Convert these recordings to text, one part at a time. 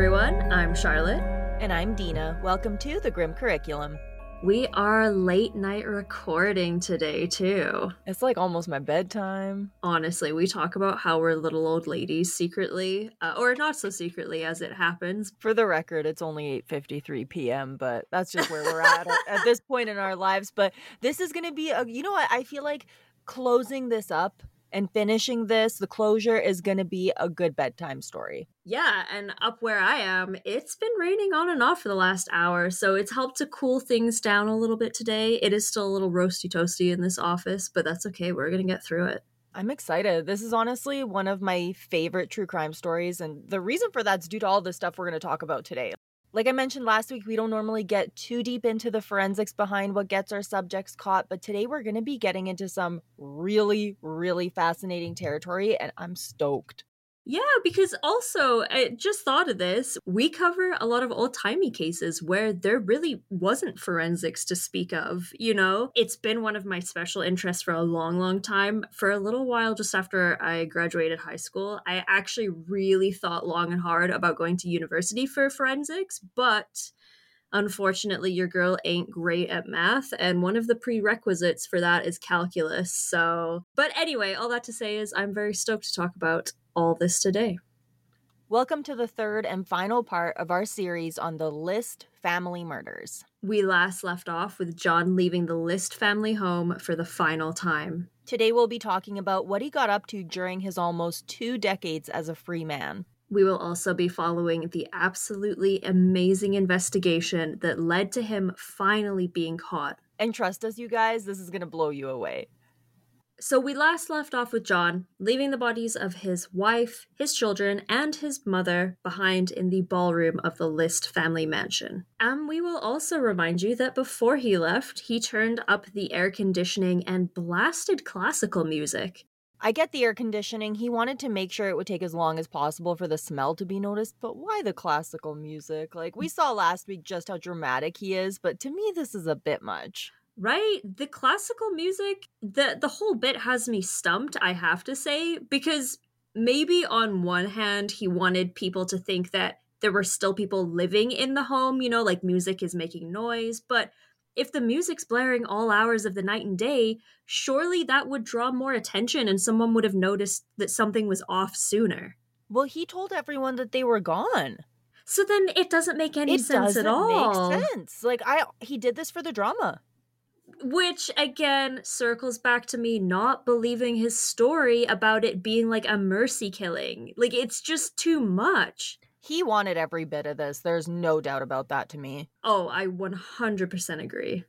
everyone. I'm Charlotte. And I'm Dina. Welcome to the Grim Curriculum. We are late night recording today, too. It's like almost my bedtime. Honestly, we talk about how we're little old ladies secretly, uh, or not so secretly as it happens. For the record, it's only 8:53 p.m., but that's just where we're at at this point in our lives. But this is going to be a, you know what? I feel like closing this up and finishing this, the closure is going to be a good bedtime story. Yeah, and up where I am, it's been raining on and off for the last hour, so it's helped to cool things down a little bit today. It is still a little roasty toasty in this office, but that's okay. We're going to get through it. I'm excited. This is honestly one of my favorite true crime stories, and the reason for that's due to all the stuff we're going to talk about today. Like I mentioned last week, we don't normally get too deep into the forensics behind what gets our subjects caught, but today we're going to be getting into some really, really fascinating territory, and I'm stoked. Yeah, because also, I just thought of this. We cover a lot of old timey cases where there really wasn't forensics to speak of. You know, it's been one of my special interests for a long, long time. For a little while, just after I graduated high school, I actually really thought long and hard about going to university for forensics, but unfortunately your girl ain't great at math and one of the prerequisites for that is calculus so but anyway all that to say is i'm very stoked to talk about all this today. Welcome to the third and final part of our series on the List family murders. We last left off with John leaving the List family home for the final time. Today we'll be talking about what he got up to during his almost two decades as a free man. We will also be following the absolutely amazing investigation that led to him finally being caught. And trust us, you guys, this is going to blow you away. So we last left off with John, leaving the bodies of his wife, his children, and his mother behind in the ballroom of the List family mansion. And we will also remind you that before he left, he turned up the air conditioning and blasted classical music. I get the air conditioning. He wanted to make sure it would take as long as possible for the smell to be noticed, but why the classical music? Like, we mm. saw last week just how dramatic he is, but to me, this is a bit much right the classical music the the whole bit has me stumped i have to say because maybe on one hand he wanted people to think that there were still people living in the home you know like music is making noise but if the music's blaring all hours of the night and day surely that would draw more attention and someone would have noticed that something was off sooner. Well he told everyone that they were gone. So then it doesn't make any it sense at all It doesn't make sense. Like i he did this for the drama. Which again circles back to me not believing his story about it being like a mercy killing. Like it's just too much. He wanted every bit of this. There's no doubt about that to me. Oh, I 100% agree.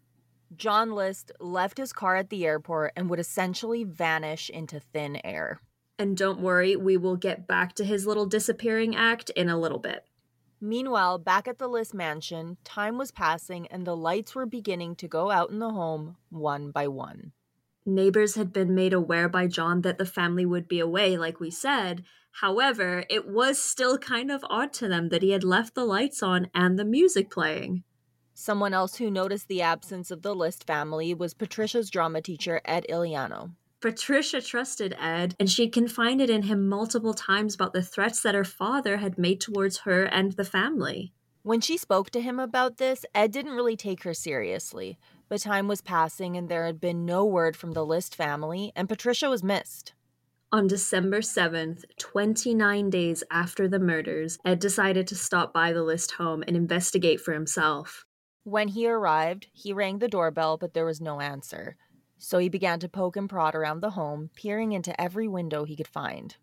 John List left his car at the airport and would essentially vanish into thin air. And don't worry, we will get back to his little disappearing act in a little bit. Meanwhile, back at the List mansion, time was passing and the lights were beginning to go out in the home one by one. Neighbors had been made aware by John that the family would be away, like we said. However, it was still kind of odd to them that he had left the lights on and the music playing. Someone else who noticed the absence of the List family was Patricia's drama teacher, Ed Illiano. Patricia trusted Ed, and she confided in him multiple times about the threats that her father had made towards her and the family. When she spoke to him about this, Ed didn't really take her seriously. But time was passing, and there had been no word from the List family, and Patricia was missed. On December 7th, 29 days after the murders, Ed decided to stop by the List home and investigate for himself. When he arrived, he rang the doorbell, but there was no answer. So he began to poke and prod around the home, peering into every window he could find.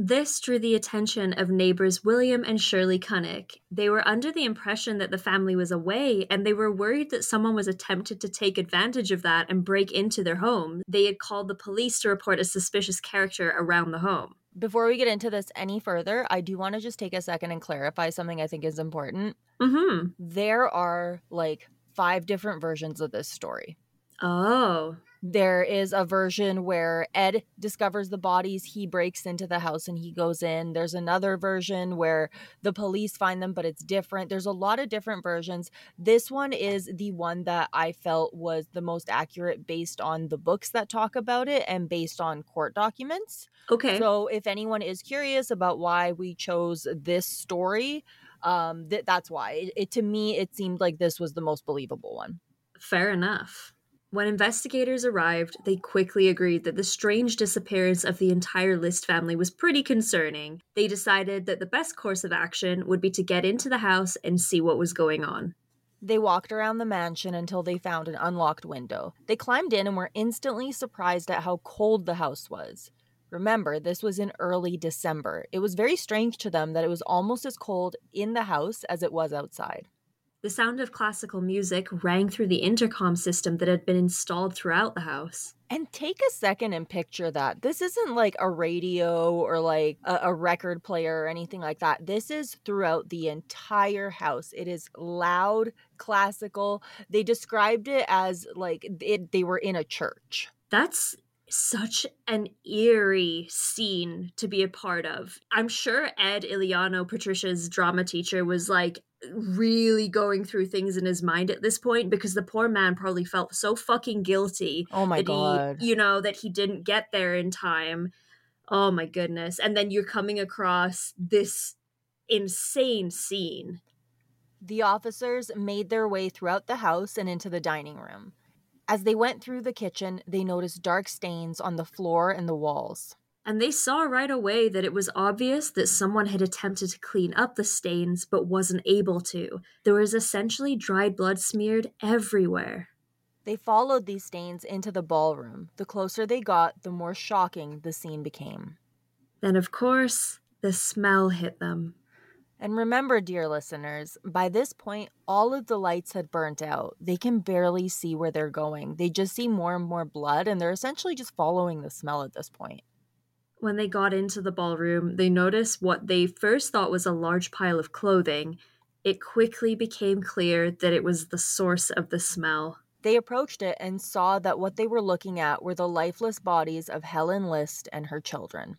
This drew the attention of neighbors William and Shirley Cunnick. They were under the impression that the family was away, and they were worried that someone was attempted to take advantage of that and break into their home. They had called the police to report a suspicious character around the home. Before we get into this any further, I do want to just take a second and clarify something I think is important. Mm-hmm. There are like five different versions of this story. Oh. There is a version where Ed discovers the bodies, he breaks into the house and he goes in. There's another version where the police find them, but it's different. There's a lot of different versions. This one is the one that I felt was the most accurate based on the books that talk about it and based on court documents. Okay. So if anyone is curious about why we chose this story, Um, th- that's why. It, it to me, it seemed like this was the most believable one. Fair enough. When investigators arrived, they quickly agreed that the strange disappearance of the entire List family was pretty concerning. They decided that the best course of action would be to get into the house and see what was going on. They walked around the mansion until they found an unlocked window. They climbed in and were instantly surprised at how cold the house was. Remember, this was in early December. It was very strange to them that it was almost as cold in the house as it was outside. The sound of classical music rang through the intercom system that had been installed throughout the house. And take a second and picture that. This isn't like a radio or like a, a, record player or anything like that. This is throughout the entire house. It is loud, classical. They described it as like it, they were in a church. That's such an eerie scene to be a part of. I'm sure Ed Illiano, Patricia's drama teacher, was like, really going through things in his mind at this point because the poor man probably felt so fucking guilty. Oh my god. He, you know, that he didn't get there in time. Oh my goodness. And then you're coming across this insane scene. The officers made their way throughout the house and into the dining room. As they went through the kitchen, they noticed dark stains on the floor and the walls and they saw right away that it was obvious that someone had attempted to clean up the stains but wasn't able to. There was essentially dried blood smeared everywhere. They followed these stains into the ballroom. The closer they got, the more shocking the scene became. Then, of course, the smell hit them. And remember, dear listeners, by this point, all of the lights had burnt out. They can barely see where they're going. They just see more and more blood, and they're essentially just following the smell at this point. When they got into the ballroom, they noticed what they first thought was a large pile of clothing. It quickly became clear that it was the source of the smell. They approached it and saw that what they were looking at were the lifeless bodies of Helen List and her children.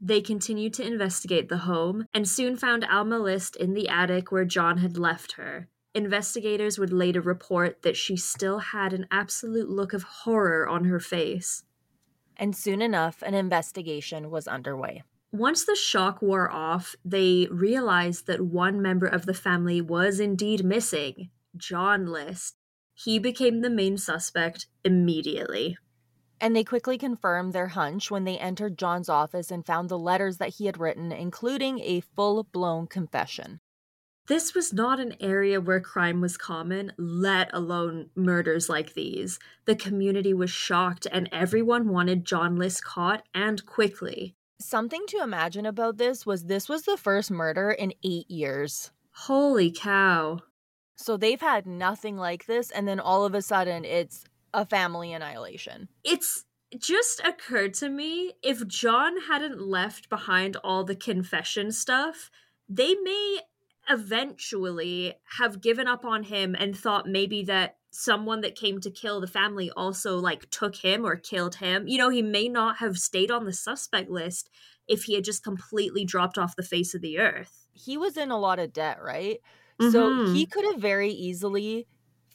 They continued to investigate the home and soon found Alma List in the attic where John had left her. Investigators would later report that she still had an absolute look of horror on her face and soon enough, an investigation was underway. Once the shock wore off, they realized that one member of the family was indeed missing John List. He became the main suspect immediately. And they quickly confirmed their hunch when they entered John's office and found the letters that he had written, including a full blown confession. This was not an area where crime was common, let alone murders like these. The community was shocked and everyone wanted John List caught and quickly. Something to imagine about this was this was the first murder in eight years. Holy cow. So they've had nothing like this, and then all of a sudden it's a family annihilation. It's just occurred to me if John hadn't left behind all the confession stuff, they may eventually have given up on him and thought maybe that someone that came to kill the family also like took him or killed him. You know, he may not have stayed on the suspect list if he had just completely dropped off the face of the earth. He was in a lot of debt, right? Mm-hmm. So he could have very easily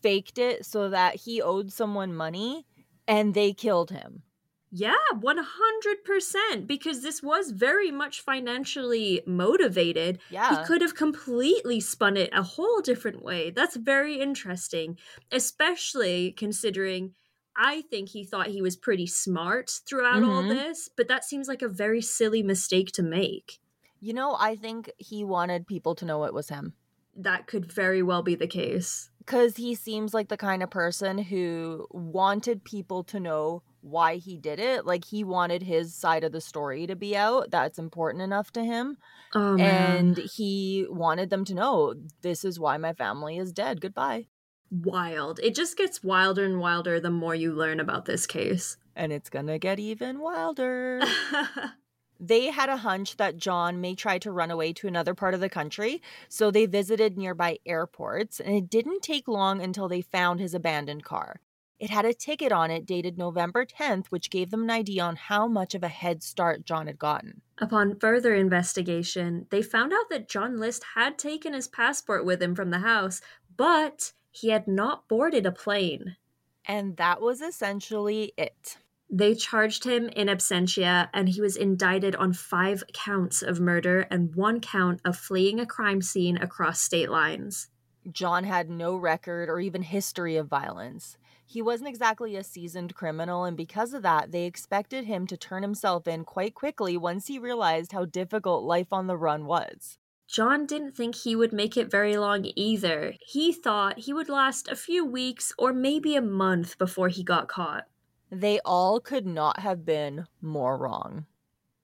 faked it so that he owed someone money and they killed him. Yeah, 100%. Because this was very much financially motivated. Yeah. He could have completely spun it a whole different way. That's very interesting, especially considering I think he thought he was pretty smart throughout mm-hmm. all this, but that seems like a very silly mistake to make. You know, I think he wanted people to know it was him. That could very well be the case. Because he seems like the kind of person who wanted people to know why he did it. Like he wanted his side of the story to be out. That's important enough to him. Oh, and he wanted them to know this is why my family is dead. Goodbye. Wild. It just gets wilder and wilder the more you learn about this case. And it's going to get even wilder. they had a hunch that John may try to run away to another part of the country, so they visited nearby airports, and it didn't take long until they found his abandoned car. It had a ticket on it dated November 10th, which gave them an idea on how much of a head start John had gotten. Upon further investigation, they found out that John List had taken his passport with him from the house, but he had not boarded a plane. And that was essentially it. They charged him in absentia, and he was indicted on five counts of murder and one count of fleeing a crime scene across state lines. John had no record or even history of violence. He wasn't exactly a seasoned criminal, and because of that, they expected him to turn himself in quite quickly once he realized how difficult life on the run was. John didn't think he would make it very long either. He thought he would last a few weeks or maybe a month before he got caught. They all could not have been more wrong.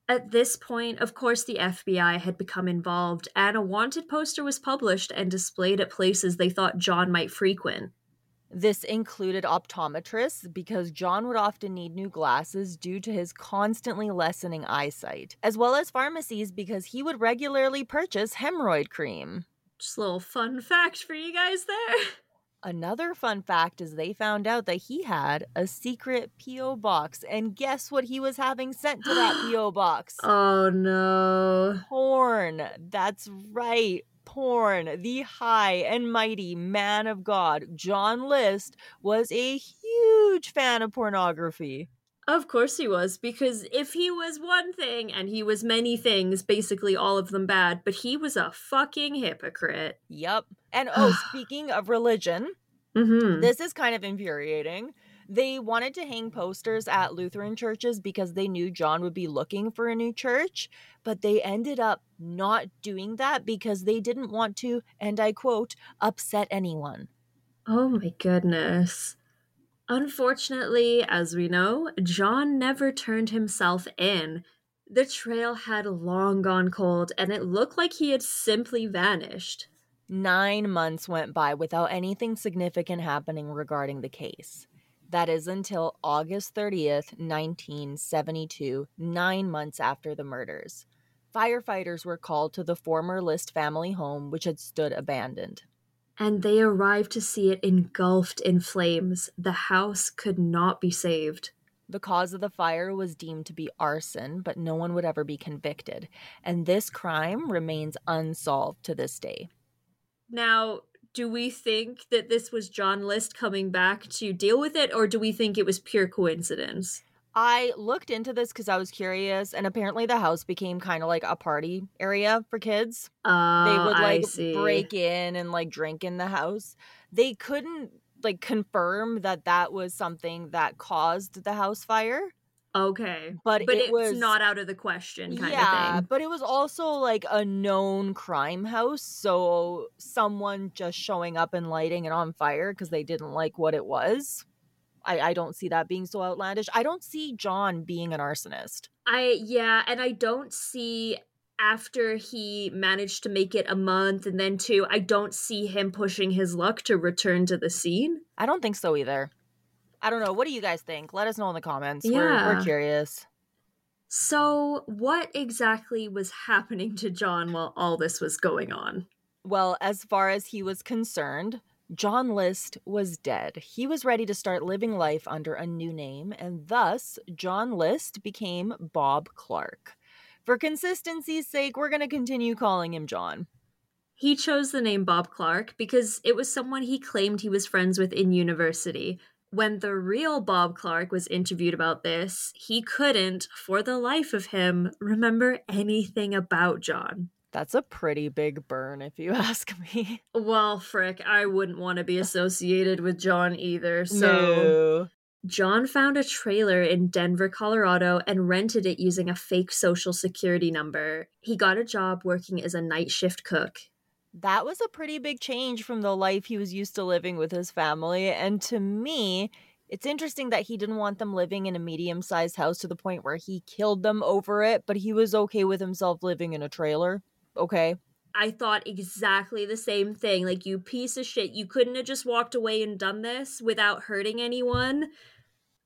At this point, of course, the FBI had become involved, and a wanted poster was published and displayed at places they thought John might frequent. This included optometrists because John would often need new glasses due to his constantly lessening eyesight, as well as pharmacies because he would regularly purchase hemorrhoid cream. Just a little fun fact for you guys there. Another fun fact is they found out that he had a secret P.O. box, and guess what he was having sent to that P.O. box? Oh no. Porn. That's right. Porn. The high and mighty man of God, John List, was a huge fan of pornography. Of course he was, because if he was one thing and he was many things, basically all of them bad, but he was a fucking hypocrite. Yep. And oh, speaking of religion, Mm-hmm. this is kind of infuriating. They wanted to hang posters at Lutheran churches because they knew John would be looking for a new church, but they ended up not doing that because they didn't want to, and I quote, upset anyone. Oh my goodness. Unfortunately, as we know, John never turned himself in. The trail had long gone cold, and it looked like he had simply vanished. Nine months went by without anything significant happening regarding the case. That is until August 30th, 1972, nine months after the murders. Firefighters were called to the former List family home, which had stood abandoned. And they arrived to see it engulfed in flames. The house could not be saved. The cause of the fire was deemed to be arson, but no one would ever be convicted. And this crime remains unsolved to this day. Now, do we think that this was John List coming back to deal with it, or do we think it was pure coincidence? I looked into this because I was curious, and apparently the house became kind of like a party area for kids. Uh, they would I like break in and like drink in the house. They couldn't like confirm that that was something that caused the house fire, Okay, but, but it it's was not out of the question, kind yeah, of thing. but it was also like a known crime house, so someone just showing up and lighting it on fire because they didn't like what it was. I, I don't see that being so outlandish. I don't see John being an arsonist. I yeah, and I don't see after he managed to make it a month and then two, I don't see him pushing his luck to return to the scene. I don't think so either. I don't know. What do you guys think? Let us know in the comments. We're, we're curious. So, what exactly was happening to John while all this was going on? Well, as far as he was concerned, John List was dead. He was ready to start living life under a new name, and thus John List became Bob Clark. For consistency's sake, we're going to continue calling him John. He chose the name Bob Clark because it was someone he claimed he was friends with in university. When the real Bob Clark was interviewed about this, he couldn't, for the life of him, remember anything about John. That's a pretty big burn, if you ask me. Well, frick, I wouldn't want to be associated with John either. So, No. John found a trailer in Denver, Colorado, and rented it using a fake social security number. He got a job working as a night shift cook. That was a pretty big change from the life he was used to living with his family. And to me, it's interesting that he didn't want them living in a medium sized house to the point where he killed them over it, but he was okay with himself living in a trailer. Okay. I thought exactly the same thing. Like, you piece of shit, you couldn't have just walked away and done this without hurting anyone.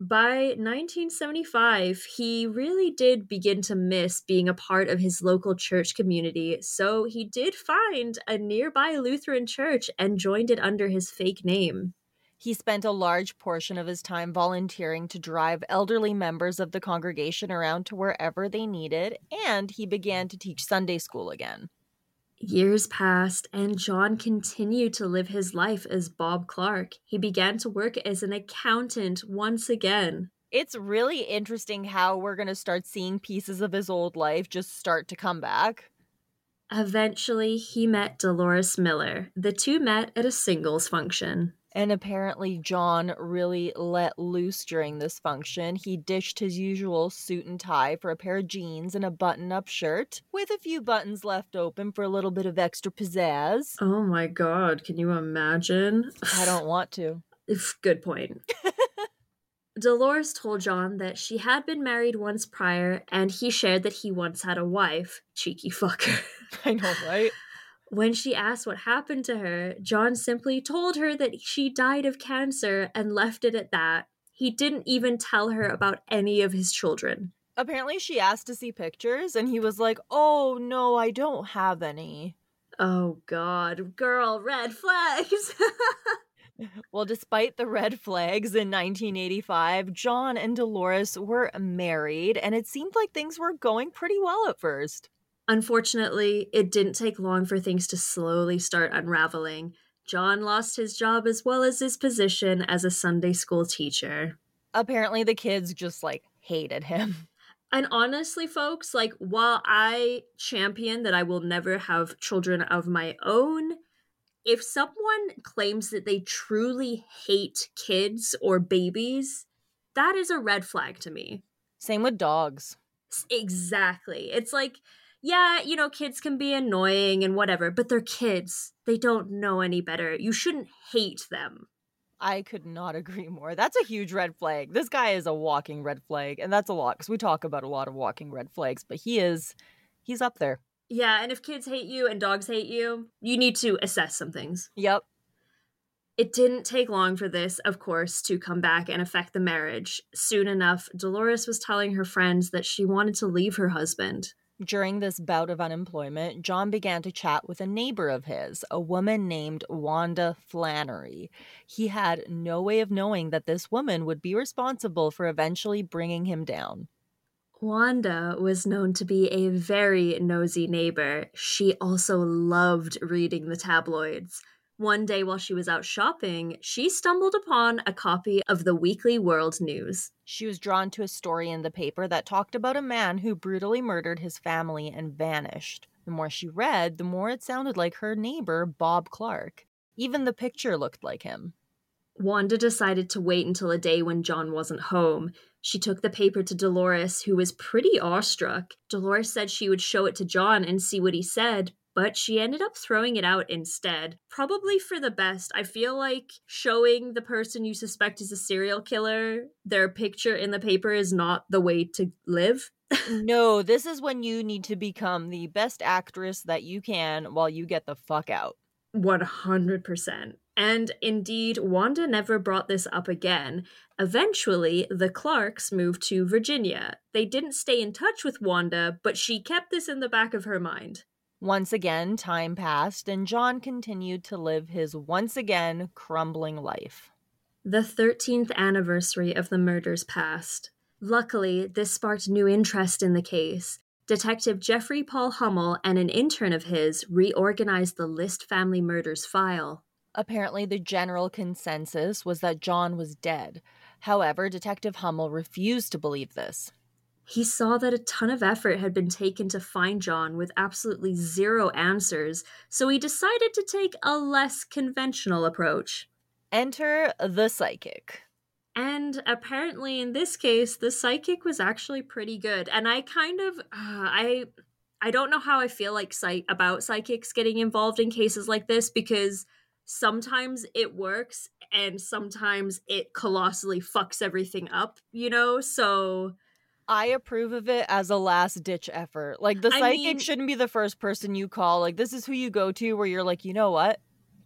By 1975, he really did begin to miss being a part of his local church community, so he did find a nearby Lutheran church and joined it under his fake name. He spent a large portion of his time volunteering to drive elderly members of the congregation around to wherever they needed, and he began to teach Sunday school again. Years passed, and John continued to live his life as Bob Clark. He began to work as an accountant once again. It's really interesting how we're going to start seeing pieces of his old life just start to come back. Eventually, he met Dolores Miller. The two met at a singles function. And apparently, John really let loose during this function. He dished his usual suit and tie for a pair of jeans and a button up shirt, with a few buttons left open for a little bit of extra pizzazz. Oh my god, can you imagine? I don't want to. Good point. Dolores told John that she had been married once prior and he shared that he once had a wife. Cheeky fucker. I know, right? When she asked what happened to her, John simply told her that she died of cancer and left it at that. He didn't even tell her about any of his children. Apparently, she asked to see pictures, and he was like, Oh, no, I don't have any. Oh, God. Girl, red flags. well, despite the red flags in 1985, John and Dolores were married, and it seemed like things were going pretty well at first. Unfortunately, it didn't take long for things to slowly start unraveling. John lost his job as well as his position as a Sunday school teacher. Apparently, the kids just like hated him. And honestly, folks, like while I champion that I will never have children of my own, if someone claims that they truly hate kids or babies, that is a red flag to me. Same with dogs. Exactly. It's like yeah, you know, kids can be annoying and whatever, but they're kids. They don't know any better. You shouldn't hate them. I could not agree more. That's a huge red flag. This guy is a walking red flag, and that's a lot because we talk about a lot of walking red flags, but he is, he's up there. Yeah, and if kids hate you and dogs hate you, you need to assess some things. Yep. It didn't take long for this, of course, to come back and affect the marriage. Soon enough, Dolores was telling her friends that she wanted to leave her husband. During this bout of unemployment, John began to chat with a neighbor of his, a woman named Wanda Flannery. He had no way of knowing that this woman would be responsible for eventually bringing him down. Wanda was known to be a very nosy neighbor. She also loved reading the tabloids. One day while she was out shopping, she stumbled upon a copy of the Weekly World News. She was drawn to a story in the paper that talked about a man who brutally murdered his family and vanished. The more she read, the more it sounded like her neighbor, Bob Clark. Even the picture looked like him. Wanda decided to wait until a day when John wasn't home. She took the paper to Dolores, who was pretty awestruck. Dolores said she would show it to John and see what he said, but she ended up throwing it out instead. Probably for the best. I feel like showing the person you suspect is a serial killer their picture in the paper is not the way to live. no, this is when you need to become the best actress that you can while you get the fuck out. 100%. And indeed, Wanda never brought this up again. Eventually, the Clarks moved to Virginia. They didn't stay in touch with Wanda, but she kept this in the back of her mind. Once again, time passed, and John continued to live his once again crumbling life. The 13th anniversary of the murders passed. Luckily, this sparked new interest in the case. Detective Jeffrey Paul Hummel and an intern of his reorganized the List family murders file. Apparently, the general consensus was that John was dead. However, Detective Hummel refused to believe this. He saw that a ton of effort had been taken to find John with absolutely zero answers, so he decided to take a less conventional approach. Enter the psychic. And apparently in this case the psychic was actually pretty good. And I kind of uh, I I don't know how I feel like psych- about psychics getting involved in cases like this because sometimes it works and sometimes it colossally fucks everything up, you know? So I approve of it as a last ditch effort. Like the psychic I mean, shouldn't be the first person you call. Like this is who you go to where you're like, you know what?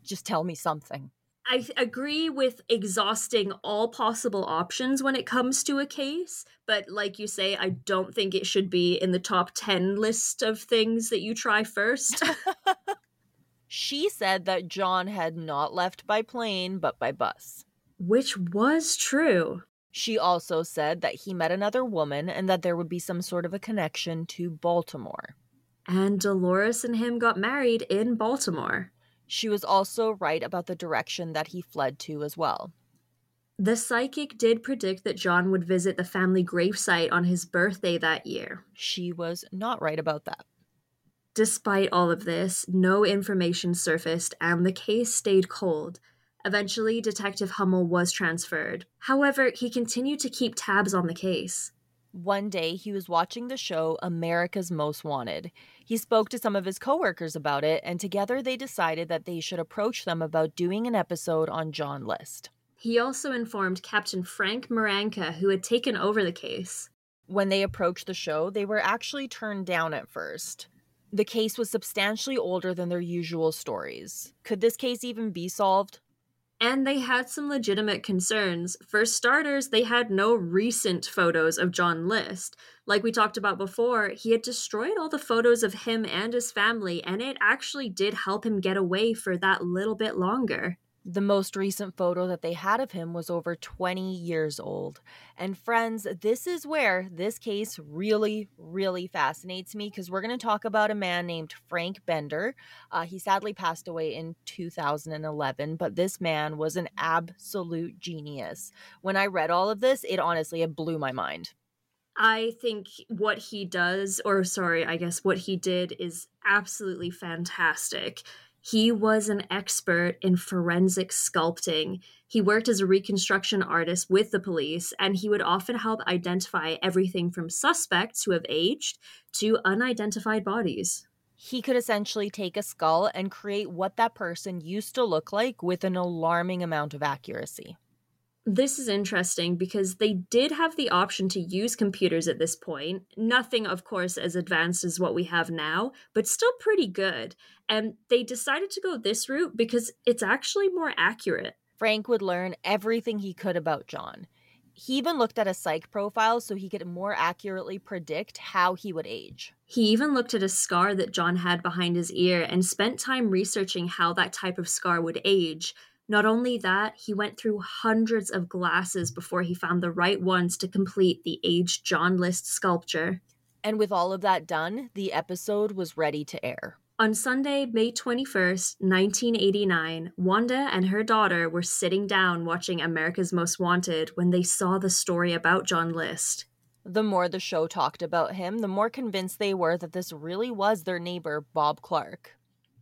Just tell me something. I agree with exhausting all possible options when it comes to a case, but like you say, I don't think it should be in the top 10 list of things that you try first. she said that John had not left by plane, but by bus. Which was true. She also said that he met another woman and that there would be some sort of a connection to Baltimore. And Dolores and him got married in Baltimore. She was also right about the direction that he fled to as well. The psychic did predict that John would visit the family gravesite on his birthday that year. She was not right about that. Despite all of this, no information surfaced and the case stayed cold. Eventually, Detective Hummel was transferred. However, he continued to keep tabs on the case. One day, he was watching the show America's Most Wanted. He spoke to some of his coworkers about it, and together they decided that they should approach them about doing an episode on John List. He also informed Captain Frank Marranca, who had taken over the case. When they approached the show, they were actually turned down at first. The case was substantially older than their usual stories. Could this case even be solved? And they had some legitimate concerns. For starters, they had no recent photos of John List. Like we talked about before, he had destroyed all the photos of him and his family, and it actually did help him get away for that little bit longer. The most recent photo that they had of him was over 20 years old. And friends, this is where this case really, really fascinates me because we're going to talk about a man named Frank Bender. Uh, he sadly passed away in 2011, but this man was an absolute genius. When I read all of this, it honestly it blew my mind. I think what he does, or sorry, I guess what he did is absolutely fantastic. He was an expert in forensic sculpting. He worked as a reconstruction artist with the police, and he would often help identify everything from suspects who have aged to unidentified bodies. He could essentially take a skull and create what that person used to look like with an alarming amount of accuracy. This is interesting because they did have the option to use computers at this point. Nothing, of course, as advanced as what we have now, but still pretty good. And they decided to go this route because it's actually more accurate. Frank would learn everything he could about John. He even looked at a psych profile so he could more accurately predict how he would age. He even looked at a scar that John had behind his ear and spent time researching how that type of scar would age not only that, he went through hundreds of glasses before he found the right ones to complete the aged John List sculpture. And with all of that done, the episode was ready to air. On Sunday, May 21st, 1989, Wanda and her daughter were sitting down watching America's Most Wanted when they saw the story about John List. The more the show talked about him, the more convinced they were that this really was their neighbor, Bob Clark.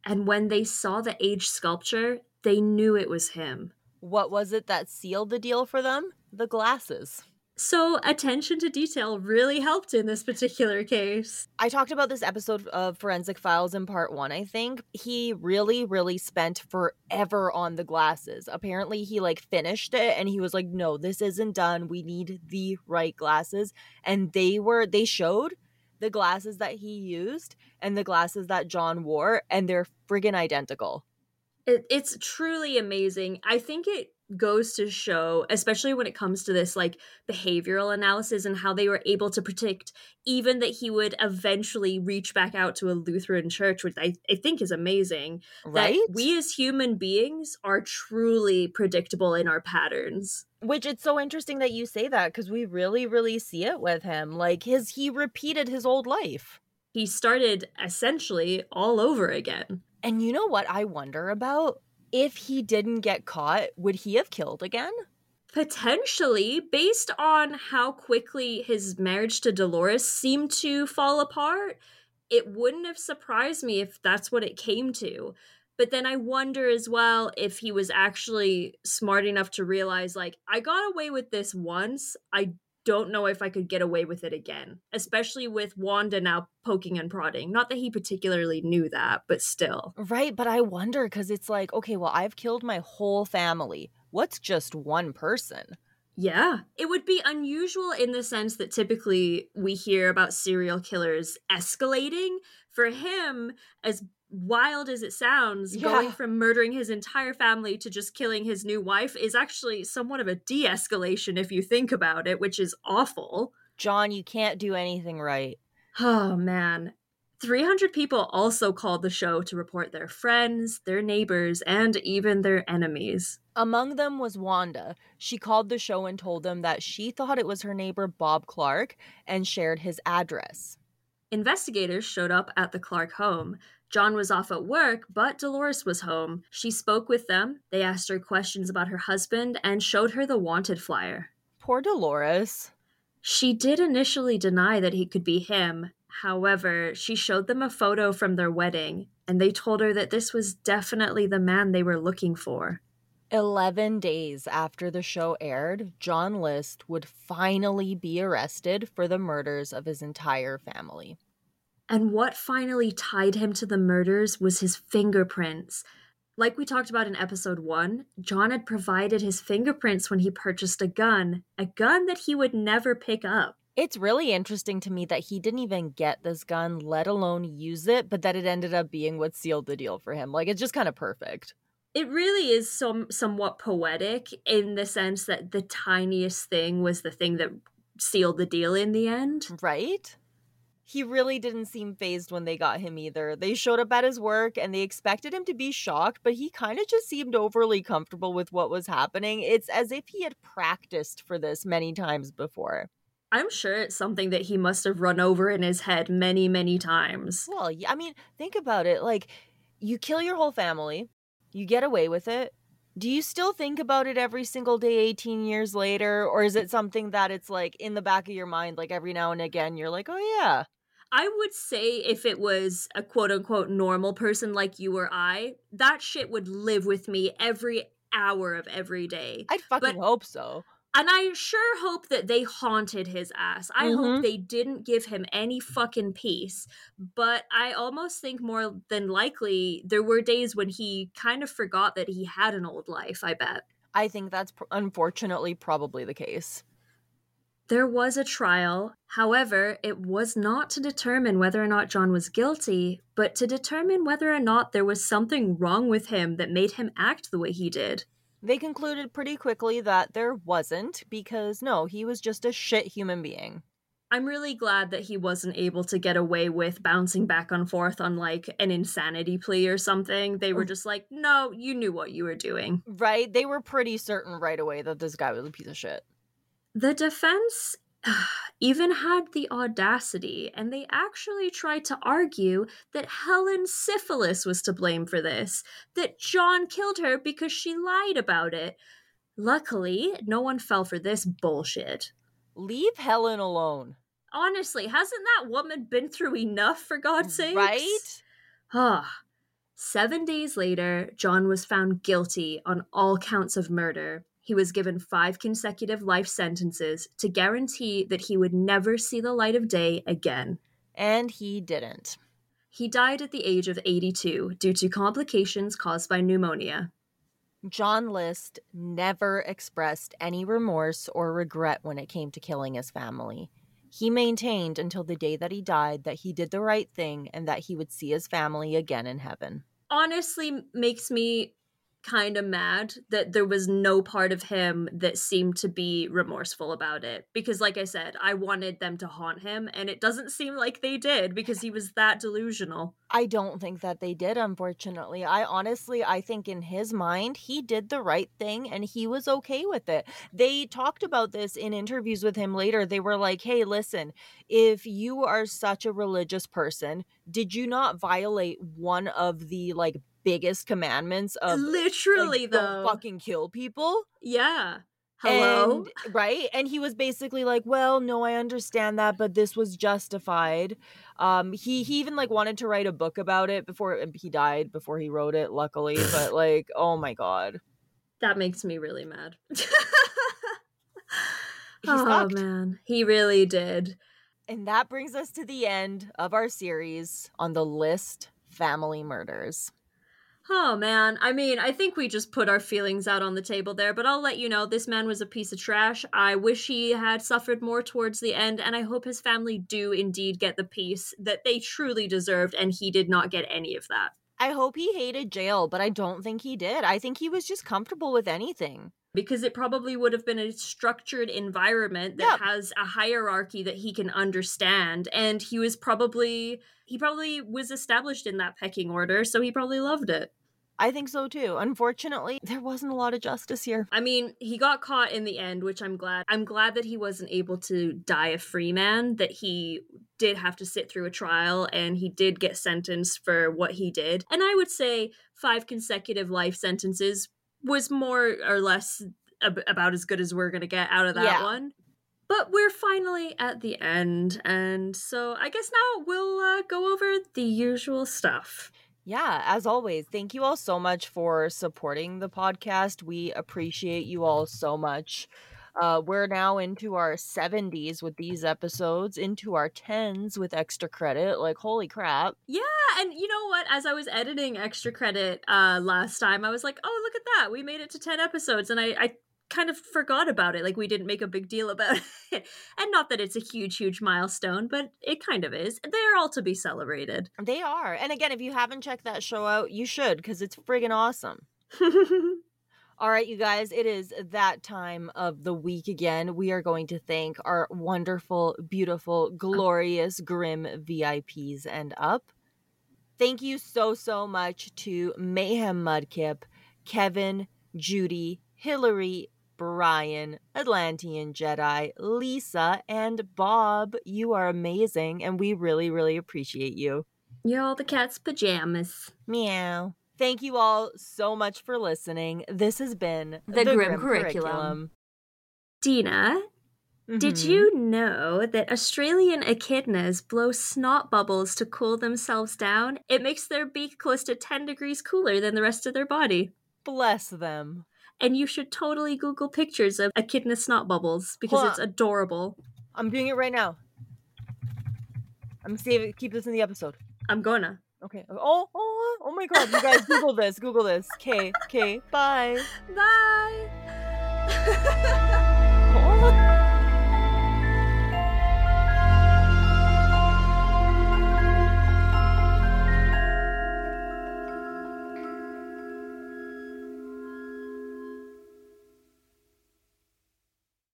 And when they saw the aged sculpture, they knew it was him. What was it that sealed the deal for them? The glasses. So, attention to detail really helped in this particular case. I talked about this episode of Forensic Files in part one, I think. He really, really spent forever on the glasses. Apparently, he like finished it and he was like, no, this isn't done. We need the right glasses. And they were, they showed the glasses that he used and the glasses that John wore, and they're friggin' identical. It, it's truly amazing. I think it goes to show, especially when it comes to this like behavioral analysis and how they were able to predict even that he would eventually reach back out to a Lutheran church, which I, I think is amazing. Right? That we as human beings are truly predictable in our patterns. Which it's so interesting that you say that because we really, really see it with him. Like his he repeated his old life. He started essentially all over again. And you know what I wonder about? If he didn't get caught, would he have killed again? Potentially, based on how quickly his marriage to Dolores seemed to fall apart, it wouldn't have surprised me if that's what it came to. But then I wonder as well if he was actually smart enough to realize, like, I got away with this once. I don't know if I could get away with it again, especially with Wanda now poking and prodding. Not that he particularly knew that, but still. Right, but I wonder because it's like, okay, well, I've killed my whole family. What's just one person? Yeah, it would be unusual in the sense that typically we hear about serial killers escalating. For him, as wild as it sounds, yeah. going from murdering his entire family to just killing his new wife is actually somewhat of a de escalation if you think about it, which is awful. John, you can't do anything right. Oh, man. 300 people also called the show to report their friends, their neighbors, and even their enemies. Among them was Wanda. She called the show and told them that she thought it was her neighbor Bob Clark and shared his address. Investigators showed up at the Clark home. John was off at work, but Dolores was home. She spoke with them. They asked her questions about her husband and showed her the wanted flyer. Poor Dolores. She did initially deny that he could be him. However, she showed them a photo from their wedding, and they told her that this was definitely the man they were looking for. 11 days after the show aired, John List would finally be arrested for the murders of his entire family. And what finally tied him to the murders was his fingerprints. Like we talked about in episode one, John had provided his fingerprints when he purchased a gun, a gun that he would never pick up. It's really interesting to me that he didn't even get this gun, let alone use it, but that it ended up being what sealed the deal for him. Like, it's just kind of perfect. It really is some somewhat poetic in the sense that the tiniest thing was the thing that sealed the deal in the end. Right? He really didn't seem fazed when they got him either. They showed up at his work and they expected him to be shocked, but he kind of just seemed overly comfortable with what was happening. It's as if he had practiced for this many times before. I'm sure it's something that he must have run over in his head many, many times. Well, I mean, think about it. Like, you kill your whole family, you get away with it. Do you still think about it every single day 18 years later? Or is it something that it's like in the back of your mind, like every now and again, you're like, oh, yeah, I would say if it was a quote unquote normal person like you or I, that shit would live with me every hour of every day. I'd fucking but, hope so. And I sure hope that they haunted his ass. I mm-hmm. hope they didn't give him any fucking peace. But I almost think more than likely there were days when he kind of forgot that he had an old life, I bet. I think that's unfortunately probably the case. There was a trial. However, it was not to determine whether or not John was guilty, but to determine whether or not there was something wrong with him that made him act the way he did. They concluded pretty quickly that there wasn't, because no, he was just a shit human being. I'm really glad that he wasn't able to get away with bouncing back and forth on like an insanity plea or something. They were oh. just like, no, you knew what you were doing. Right? They were pretty certain right away that this guy was a piece of shit. The defense even had the audacity, and they actually tried to argue that Helen's syphilis was to blame for this, that John killed her because she lied about it. Luckily, no one fell for this bullshit. Leave Helen alone. Honestly, hasn't that woman been through enough, for God's sake? Right? Ah. Seven days later, John was found guilty on all counts of murder he was given five consecutive life sentences to guarantee that he would never see the light of day again. And he didn't. He died at the age of 82 due to complications caused by pneumonia. John List never expressed any remorse or regret when it came to killing his family. He maintained until the day that he died that he did the right thing and that he would see his family again in heaven. Honestly, makes me kind of mad that there was no part of him that seemed to be remorseful about it because like i said i wanted them to haunt him and it doesn't seem like they did because he was that delusional. I don't think that they did unfortunately. I honestly i think in his mind he did the right thing and he was okay with it. They talked about this in interviews with him later. They were like hey listen if you are such a religious person did you not violate one of the like biggest commandments of literally like, though fucking kill people. Yeah. Hello? And, right? And he was basically like, "Well, no, I understand that, but this was justified." Um he he even like wanted to write a book about it before he died before he wrote it, luckily, but like, oh my god. That makes me really mad. oh man, he really did. And that brings us to the end of our series on the list family murders. Oh man, I mean, I think we just put our feelings out on the table there, but I'll let you know this man was a piece of trash. I wish he had suffered more towards the end, and I hope his family do indeed get the peace that they truly deserved, and he did not get any of that. I hope he hated jail, but I don't think he did. I think he was just comfortable with anything. Because it probably would have been a structured environment that has a hierarchy that he can understand. And he was probably, he probably was established in that pecking order, so he probably loved it. I think so too. Unfortunately, there wasn't a lot of justice here. I mean, he got caught in the end, which I'm glad. I'm glad that he wasn't able to die a free man, that he did have to sit through a trial and he did get sentenced for what he did. And I would say five consecutive life sentences was more or less ab- about as good as we're going to get out of that Yeah. one. But we're finally at the end, and so I guess now we'll uh, go over the usual stuff. Yeah, as always, thank you all so much for supporting the podcast. We appreciate you all so much. Uh, we're now into our 70s with these episodes, into our 10s with extra credit. Like, holy crap. Yeah, and you know what? As I was editing extra credit uh, last time, I was like, "Oh, look at that! We made it to ten episodes," and I, I kind of forgot about it. Like we didn't make a big deal about it, and not that it's a huge, huge milestone, but it kind of is. They're all to be celebrated. They are. And again, if you haven't checked that show out, you should because it's friggin' awesome. All right, you guys, it is that time of the week again. We are going to thank our wonderful, beautiful, glorious, grim VIPs and up. Thank you so, so much to Mayhem Mudkip, Kevin, Judy, Hillary, Brian, Atlantean Jedi, Lisa, and Bob. You are amazing, and we really, really appreciate you. You're all the cat's pajamas. Meow. Thank you all so much for listening. This has been The Grim Curriculum. Dina, did Mhm. you know that Australian echidnas blow snot bubbles to cool themselves down? It makes their beak close to 10 degrees cooler than the rest of their body. bless them? And you should totally Google pictures of echidna snot bubbles because it's adorable. I'm doing it right now. I'm saving. Keep this in the episode. I'm gonna. Okay. Oh, oh, oh, oh my God! You guys, Google this. Google this. Okay. Okay. Bye. Bye!